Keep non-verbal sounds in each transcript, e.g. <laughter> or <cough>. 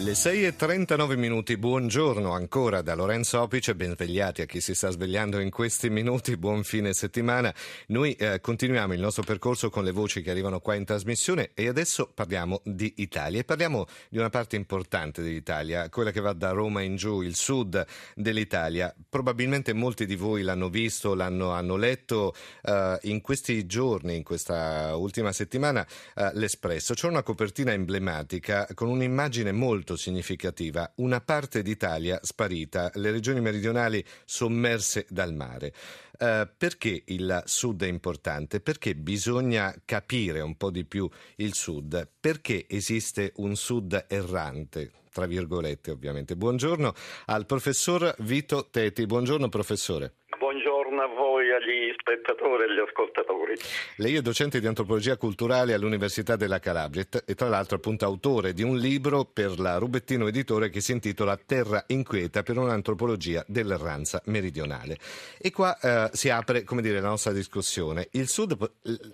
Le 6 e 39 minuti, buongiorno ancora da Lorenzo Opice, ben svegliati a chi si sta svegliando in questi minuti, buon fine settimana. Noi eh, continuiamo il nostro percorso con le voci che arrivano qua in trasmissione e adesso parliamo di Italia e parliamo di una parte importante dell'Italia, quella che va da Roma in giù, il sud dell'Italia. Probabilmente molti di voi l'hanno visto, l'hanno hanno letto eh, in questi giorni, in questa ultima settimana, eh, l'Espresso. C'è una copertina emblematica con un'immagine molto molto significativa, una parte d'Italia sparita, le regioni meridionali sommerse dal mare. Uh, perché il sud è importante? Perché bisogna capire un po' di più il sud, perché esiste un sud errante, tra virgolette ovviamente. Buongiorno al professor Vito Teti, buongiorno professore buongiorno a voi, agli spettatori e agli ascoltatori. Lei è docente di antropologia culturale all'Università della Calabria e tra l'altro appunto autore di un libro per la Rubettino Editore che si intitola Terra inquieta per un'antropologia dell'erranza meridionale. E qua eh, si apre, come dire, la nostra discussione. Il Sud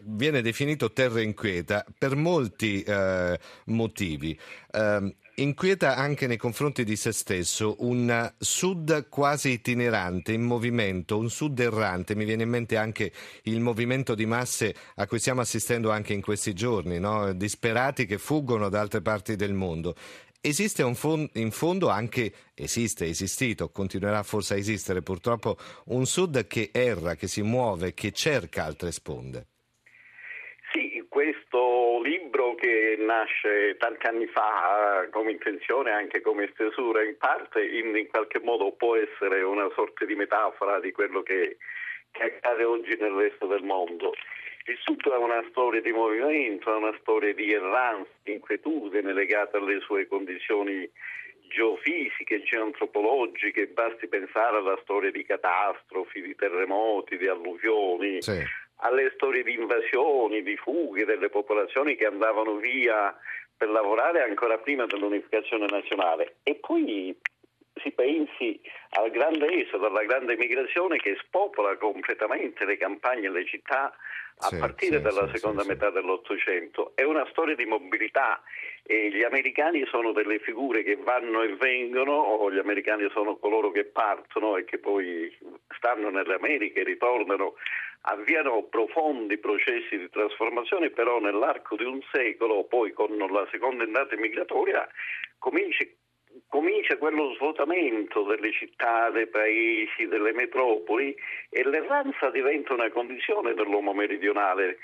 viene definito terra inquieta per molti eh, motivi. Eh, Inquieta anche nei confronti di se stesso un sud quasi itinerante, in movimento, un sud errante. Mi viene in mente anche il movimento di masse a cui stiamo assistendo anche in questi giorni, no? disperati che fuggono da altre parti del mondo. Esiste fond- in fondo anche, esiste, è esistito, continuerà forse a esistere purtroppo, un sud che erra, che si muove, che cerca altre sponde questo che nasce tanti anni fa come intenzione, anche come stesura in parte, in, in qualche modo può essere una sorta di metafora di quello che, che accade oggi nel resto del mondo. Il Sud ha una storia di movimento, ha una storia di erranza, di inquietudine legata alle sue condizioni geofisiche, geoantropologiche, basti pensare alla storia di catastrofi, di terremoti, di alluvioni. Sì alle storie di invasioni, di fughe delle popolazioni che andavano via per lavorare ancora prima dell'unificazione nazionale. E poi si pensi al grande esodo, alla grande migrazione che spopola completamente le campagne e le città a sì, partire sì, dalla sì, seconda metà dell'Ottocento. È una storia di mobilità e gli americani sono delle figure che vanno e vengono, o gli americani sono coloro che partono e che poi stanno nelle Americhe e ritornano avviano profondi processi di trasformazione, però nell'arco di un secolo, poi con la seconda ondata migratoria, comincia, comincia quello svuotamento delle città, dei paesi, delle metropoli e l'erranza diventa una condizione dell'uomo meridionale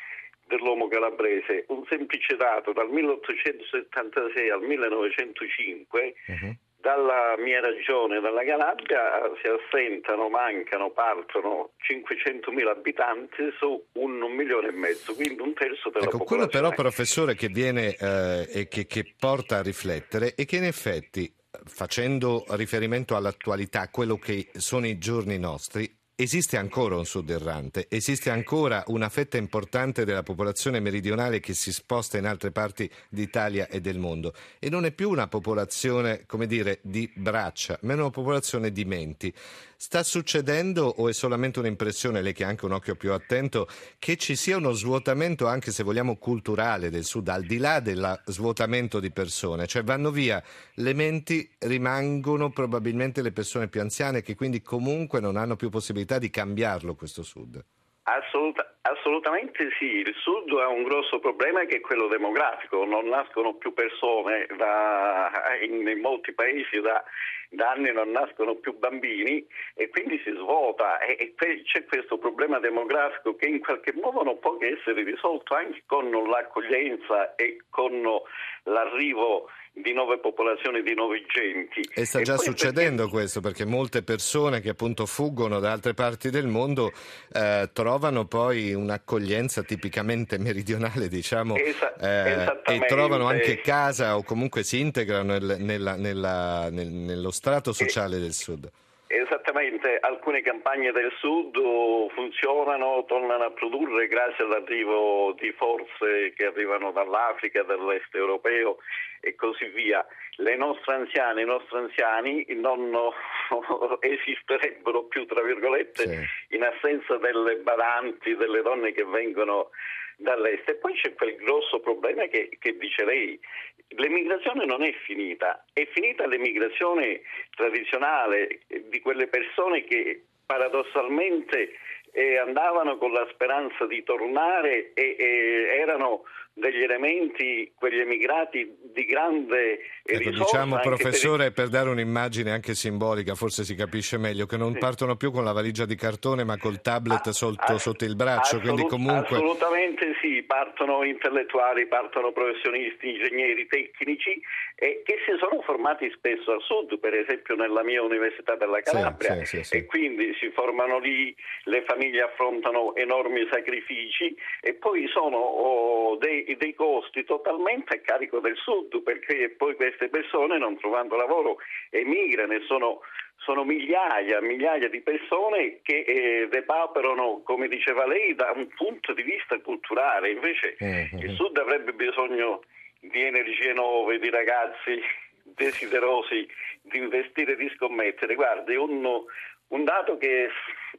dell'uomo calabrese, un semplice dato dal 1876 al 1905 uh-huh dalla mia regione, dalla Calabria, si assentano, mancano, partono 500.000 abitanti su un, un, milione e mezzo, quindi un terzo della ecco, popolazione. Quello però, professore, che viene eh, e che, che porta a riflettere è che in effetti, facendo riferimento all'attualità, quello che sono i giorni nostri, Esiste ancora un sud errante, esiste ancora una fetta importante della popolazione meridionale che si sposta in altre parti d'Italia e del mondo e non è più una popolazione, come dire, di braccia, ma è una popolazione di menti. Sta succedendo o è solamente un'impressione, lei che ha anche un occhio più attento, che ci sia uno svuotamento anche se vogliamo culturale del sud, al di là del svuotamento di persone, cioè vanno via le menti, rimangono probabilmente le persone più anziane che quindi comunque non hanno più possibilità di cambiarlo questo sud. Assoluta, assolutamente sì, il sud ha un grosso problema che è quello demografico, non nascono più persone da, in, in, molti paesi da, da, anni non nascono più bambini e quindi si svuota. E, e, c'è questo problema demografico che in qualche modo non può che essere risolto anche con l'accoglienza e con l'arrivo di nuove popolazioni, di nuovi genti. E sta già succedendo perché... questo perché molte persone che appunto fuggono da altre parti del mondo eh, trovano poi un'accoglienza tipicamente meridionale, diciamo, Esa- eh, e trovano anche casa o comunque si integrano nel, nella, nella, nel, nello strato sociale e... del sud. Esattamente, alcune campagne del sud funzionano, tornano a produrre grazie all'arrivo di forze che arrivano dall'Africa, dall'est europeo e così via. Le nostre anziane, i nostri anziani <laughs> non esisterebbero più, tra virgolette, sì. in assenza delle badanti, delle donne che vengono dall'est. E poi c'è quel grosso problema che, che dice lei, l'emigrazione non è finita, è finita l'emigrazione tradizionale di quelle persone che paradossalmente eh, andavano con la speranza di tornare e, e erano degli elementi, quegli emigrati di grande ecco, Diciamo, professore, per... per... dare un'immagine anche simbolica, forse si capisce meglio, che non sì. partono più con la valigia di cartone ma col tablet ah, sotto, ah, sotto, il braccio, assolut- comunque... Assolutamente sì, partono intellettuali, partono professionisti, ingegneri, tecnici eh, che si sono formati spesso al sud, per esempio nella mia Università della Calabria, sì, sì, e quindi si formano lì, le famiglie affrontano enormi sacrifici e poi sono oh, dei dei, costi totalmente a carico del sud perché poi queste persone non trovando lavoro emigrano e sono, sono migliaia, migliaia di persone che eh, depauperano, come diceva lei, da un punto di vista culturale. Invece mm-hmm. il sud avrebbe bisogno di energie nuove, di ragazzi desiderosi di investire, di scommettere. Guardi, un, un dato che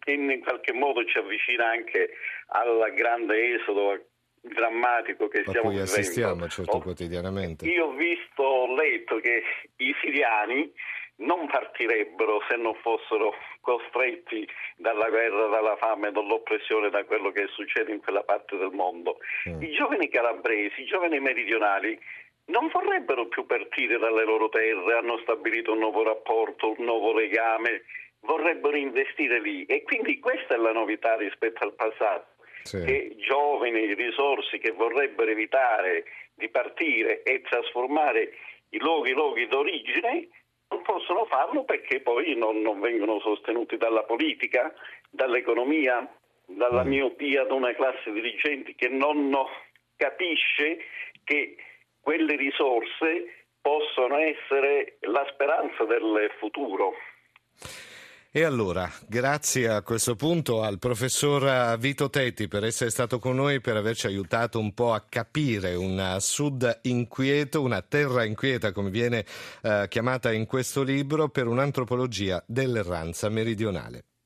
in qualche modo ci avvicina anche al grande esodo drammatico che Ma stiamo cui vivendo. assistiamo certo ho, quotidianamente. Io ho visto, ho letto che i siriani non partirebbero se non fossero costretti dalla guerra, dalla fame, dall'oppressione, da quello che succede in quella parte del mondo. Mm. I giovani calabresi, i giovani meridionali non vorrebbero più partire dalle loro terre, hanno stabilito un nuovo rapporto, un nuovo legame, vorrebbero investire lì e quindi questa è la novità rispetto al passato sì. che giovani, risorse che vorrebbero evitare di partire e trasformare i luoghi, luoghi d'origine non possono farlo perché poi non, non vengono sostenuti dalla politica, dall'economia, dalla mm. miopia di una classe dirigenti che non capisce che quelle risorse possono essere la speranza del futuro. E allora, grazie a questo punto al professor Vito Tetti per essere stato con noi, per averci aiutato un po' a capire un sud inquieto, una terra inquieta come viene eh, chiamata in questo libro, per un'antropologia dell'erranza meridionale.